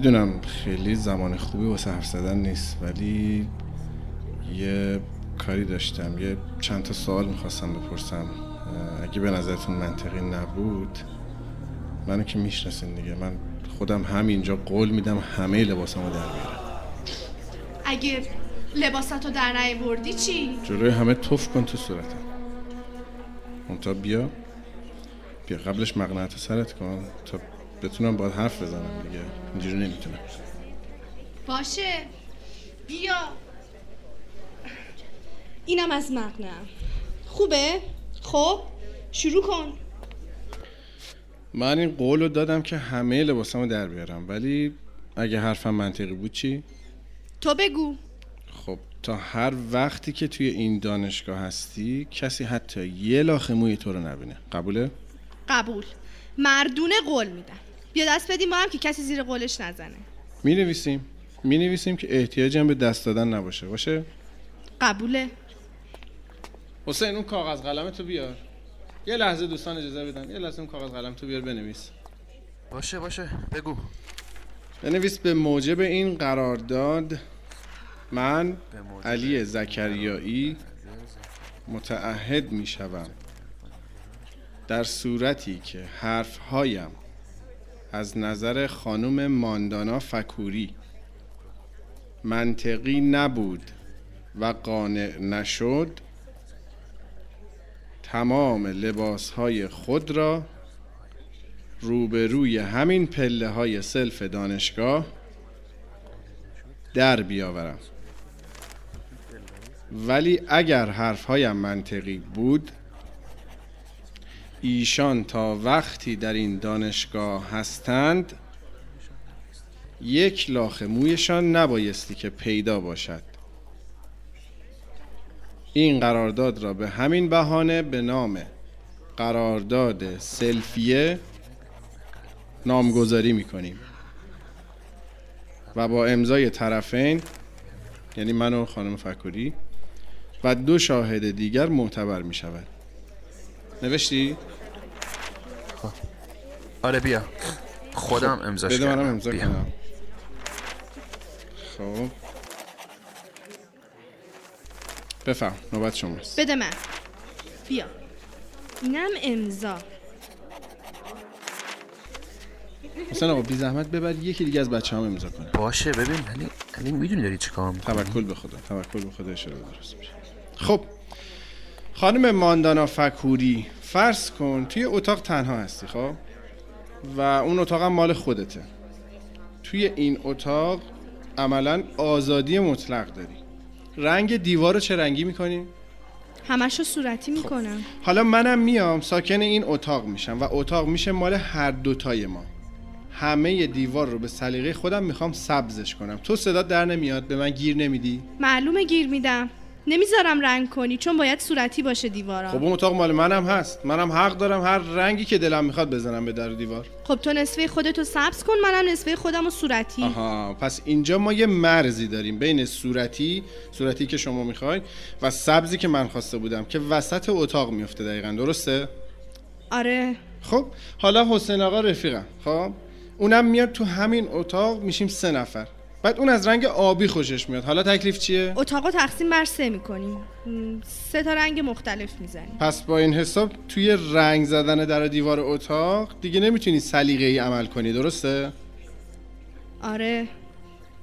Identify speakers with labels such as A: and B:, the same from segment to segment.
A: می‌دونم خیلی زمان خوبی واسه حرف زدن نیست ولی یه کاری داشتم یه چند تا سوال می‌خواستم بپرسم. اگه به نظرتون منطقی نبود منو که می‌شناسین دیگه. من خودم همینجا قول میدم همه لباسامو در بیارم.
B: اگه لباساتو در بردی چی؟
A: جلوی همه توف کن تو صورتم. اونتا بیا. بیا قبلش مقنعت سرت کن تا بتونم باید حرف بزنم دیگه. اینجوری نمی‌تونم.
B: باشه. بیا.
C: اینم از مقنعم خوبه؟ خب شروع کن.
A: من این قول رو دادم که همه لباسامو در بیارم. ولی اگه حرفم منطقی بود چی؟
B: تو بگو.
A: خب تا هر وقتی که توی این دانشگاه هستی کسی حتی یه لاخ موی تو رو نبینه. قبوله؟
B: قبول. مردونه قول میدم بیا دست بدیم با هم که کسی زیر قولش نزنه.
A: می نویسیم می نویسیم که احتیاجم به دست دادن نباشه. باشه؟
B: قبوله.
A: حسین اون کاغذ قلم تو بیار. یه لحظه دوستان اجازه بدن. یه لحظه اون کاغذ قلم تو بیار بنویس.
D: باشه باشه. بگو.
A: بنویس به موجب این قرارداد من علی زکریایی متعهد می شوم در صورتی که حرفهایم از نظر خانم ماندانا فکوری. منطقی نبود و قانع نشد. تمام لباس های خود را روبروی همین پله های سلف دانشگاه در بیاورم. ولی اگر حرفهایم منطقی بود ایشان تا وقتی در این دانشگاه هستند یک لاخ مویشان نبایستی که پیدا باشد. این قرارداد را به همین بهانه به نام قرارداد سلفیه نامگذاری می‌کنیم. و با امضای طرفین یعنی من و خانم فکوری و دو شاهد دیگر معتبر می شود نوشتی؟
D: خب. آره بیا. خودم خب. امضاش
A: بده منم امضا کنم. خب. بفهم نوبت شماست.
B: بده من. بیا. اینم امضا.
A: حسین آقا بی زحمت ببر یکی دیگه از بچه هم امضا کنه.
D: باشه ببین. علی علی می‌دونی داری چی کار
A: توکل به خدا توکل به خدا اشاره درست میشه. خب. خانم ماندانا فکوری فرض کن توی اتاق تنها هستی خب؟ و اون اتاق هم مال خودته. توی این اتاق عملا آزادی مطلق داری. رنگ دیوار رو چه رنگی می‌کنی؟
B: همشو صورتی می‌کنم. خب.
A: حالا منم میام ساکن این اتاق میشم و اتاق میشه مال هر دوتای ما. همه دیوار رو به سلیقه خودم می‌خوام سبزش کنم. تو صدا در نمیاد به من گیر نمیدی؟
B: معلومه گیر میدم. نمی‌ذارم رنگ کنی چون باید صورتی باشه دیوارا.
A: خب اون اتاق مال منم هست. منم حق دارم هر رنگی که دلم می‌خواد بزنم به در دیوار.
B: خب تو نصفه خودتو سبز کن منم نصفه خودم و صورتی.
A: آها پس اینجا ما یه مرزی داریم بین صورتی صورتی که شما می‌خواید و سبزی که من خواسته بودم که وسط اتاق میفته دقیقا درسته؟
B: آره.
A: خب حالا حسین آقا رفیقم خب؟ اونم میاد تو همین اتاق میشیم سه نفر. بعد اون از رنگ آبی خوشش میاد. حالا تکلیف چیه؟
B: اتاقو تقسیم بر سه می‌کنیم. سه تا رنگ مختلف می‌زنیم.
A: پس با این حساب توی رنگ زدن در دیوار اتاق دیگه نمی‌تونی سلیقه ای عمل کنی درسته؟
B: آره.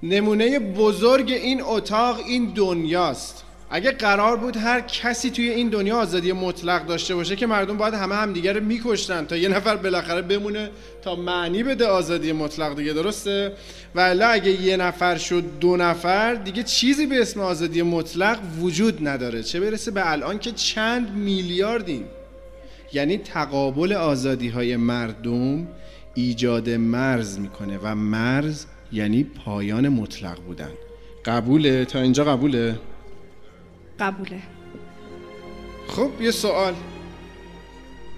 A: نمونه بزرگ این اتاق این دنیاست. اگه قرار بود هر کسی توی این دنیا آزادی مطلق داشته باشه که مردم باید همه همدیگه رو میکشتن تا یه نفر بالاخره بمونه تا معنی بده آزادی مطلق دیگه درسته؟ ولی اگه یه نفر شد دو نفر دیگه چیزی به اسم آزادی مطلق وجود نداره. چه برسه به الان که چند میلیاردیم. یعنی تقابل آزادی های مردم ایجاد مرز می‌کنه و مرز یعنی پایان مطلق بودن. قبوله؟ تا اینجا قبوله؟
B: قبوله.
A: خب یه سوال.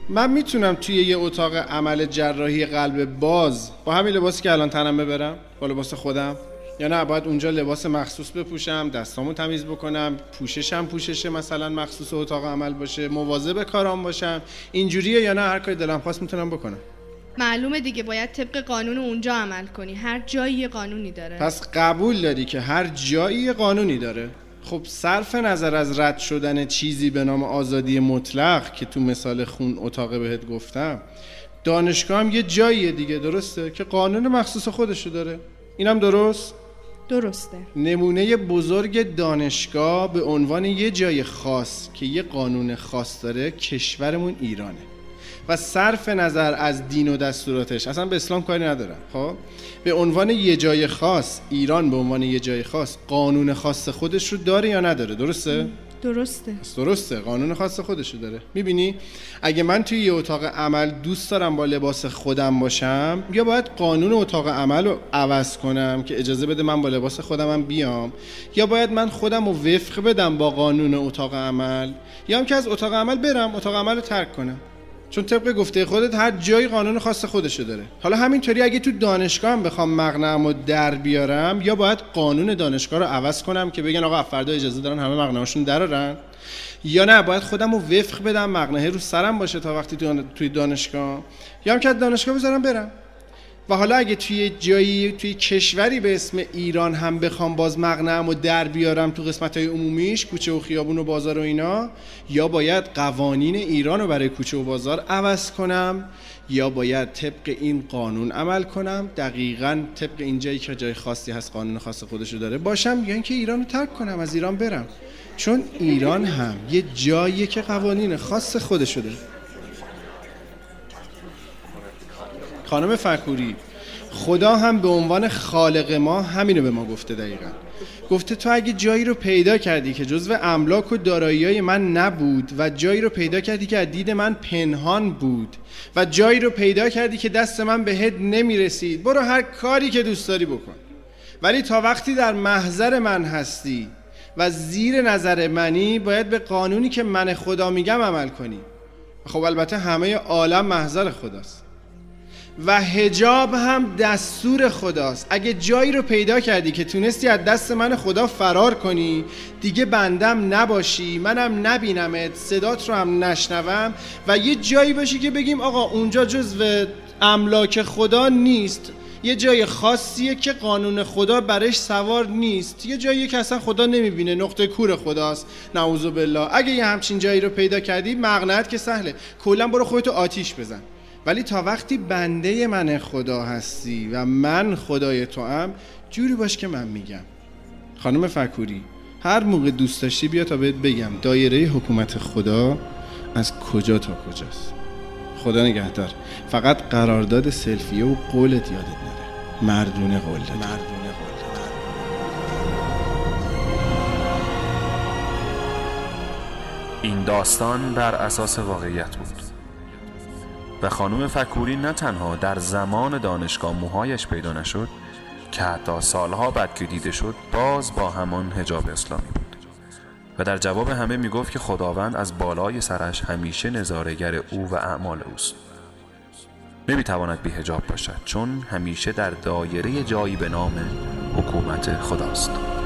A: من می‌تونم توی یه اتاق عمل جراحی قلب باز با همین لباسی که الان تنم ببرم با لباس خودم؟ یا نه باید اونجا لباس مخصوص بپوشم دستامو تمیز بکنم پوششم پوششه مثلا مخصوص اتاق عمل باشه مواظب کارام باشم؟ اینجوریه یا نه؟ هر کاری دلم خواست می‌تونم بکنم.
B: معلومه دیگه باید طبق قانون اونجا عمل کنی. هر جایی قانونی داره.
A: پس قبول داری که هر جایی یه قانونی داره. خب صرف نظر از رد شدن چیزی به نام آزادی مطلق که تو مثال خون اتاق بهت گفتم دانشگاه هم یه جاییه دیگه درسته؟ که قانون مخصوص خودشو داره. اینم درست؟
B: درسته.
A: نمونه بزرگ دانشگاه به عنوان یه جای خاص که یه قانون خاص داره کشورمون ایرانه. و صرف نظر از دین و دستوراتش. اصلا به اسلام کاری ندارم. خب؟ به عنوان یه جای خاص ایران به عنوان یه جای خاص قانون خاص خودش رو داره یا نداره؟ درسته؟
B: درسته.
A: درسته. قانون خاص خودشو داره. می‌بینی؟ اگه من توی یه اتاق عمل دوست دارم با لباس خودم باشم یا باید قانون اتاق عمل رو عوض کنم که اجازه بده من با لباس خودم هم بیام یا باید من خودم رو وفق بدم با قانون اتاق عمل یا هم که از اتاق عمل برم اتاق عمل رو ترک کنم. چون طبق گفته خودت هر جایی قانون خاص خودشو داره. حالا همینطوری اگه تو دانشگاه هم بخوام مقنعم رو در بیارم یا باید قانون دانشگاه رو عوض کنم که بگن آقا فردا اجازه دارن همه مقنعهاشون درارن؟ یا نه باید خودم رو وفق بدم مقنعه رو سرم باشه تا وقتی توی دانشگاه یا هم که دانشگاه بذارم برم. و حالا اگه توی جایی توی کشوری به اسم ایران هم بخوام باز مقنعم و در بیارم تو قسمت های عمومیش کوچه و خیابون و بازار و اینا یا باید قوانین ایران رو برای کوچه و بازار عوض کنم یا باید طبق این قانون عمل کنم. دقیقا طبق این جایی که جای خاصی هست قانون خاص خودشو داره باشم یا اینکه ایران رو ترک کنم از ایران برم. چون ایران هم یه جایی که قوانین خاص خودشو داره. خانم فکوری خدا هم به عنوان خالق ما همینو به ما گفته دقیقا. گفته تو اگه جایی رو پیدا کردی که جزو املاک و دارایی من نبود و جایی رو پیدا کردی که از دید من پنهان بود و جایی رو پیدا کردی که دست من بهت نمی‌رسید برو هر کاری که دوست داری بکن. ولی تا وقتی در محضر من هستی و زیر نظر منی باید به قانونی که من خدا میگم عمل کنی. خب البته همه عالم محضر خداست. و هجاب هم دستور خداست. اگه جایی رو پیدا کردی که تونستی از دست من خدا فرار کنی دیگه بندم نباشی منم نبینمت صدات رو هم نشنوم و یه جایی باشی که بگیم آقا اونجا جزو املاک خدا نیست. یه جای خاصیه که قانون خدا برش سوار نیست. یه جایی که اصلا خدا نمی‌بینه نقطه کور خداست. نعوذ بالله. اگه یه همچین جایی رو پیدا کردی مقنعت که سهله. کلا برو خودتو آتیش بزن. ولی تا وقتی بنده من خدا هستی و من خدای تو هم جوری باش که من میگم. خانم فکوری هر موقع دوست داشتی بیا تا بهت بگم دایره حکومت خدا از کجا تا کجاست. خدا نگهدار فقط قرارداد سلفیه و قولت یادت نره. مردونه قول داد مردونه قول داد.
D: این داستان بر اساس واقعیت بود. و خانم فکوری نه تنها در زمان دانشگاه موهایش پیدا نشد که حتی سالها بعد که دیده شد باز با همان هجاب اسلامی بود. و در جواب همه می‌گفت که خداوند از بالای سرش همیشه نظارگر او و اعمال اوست. نمی‌تواند بی هجاب باشد چون همیشه در دایره جایی به نام حکومت خداست.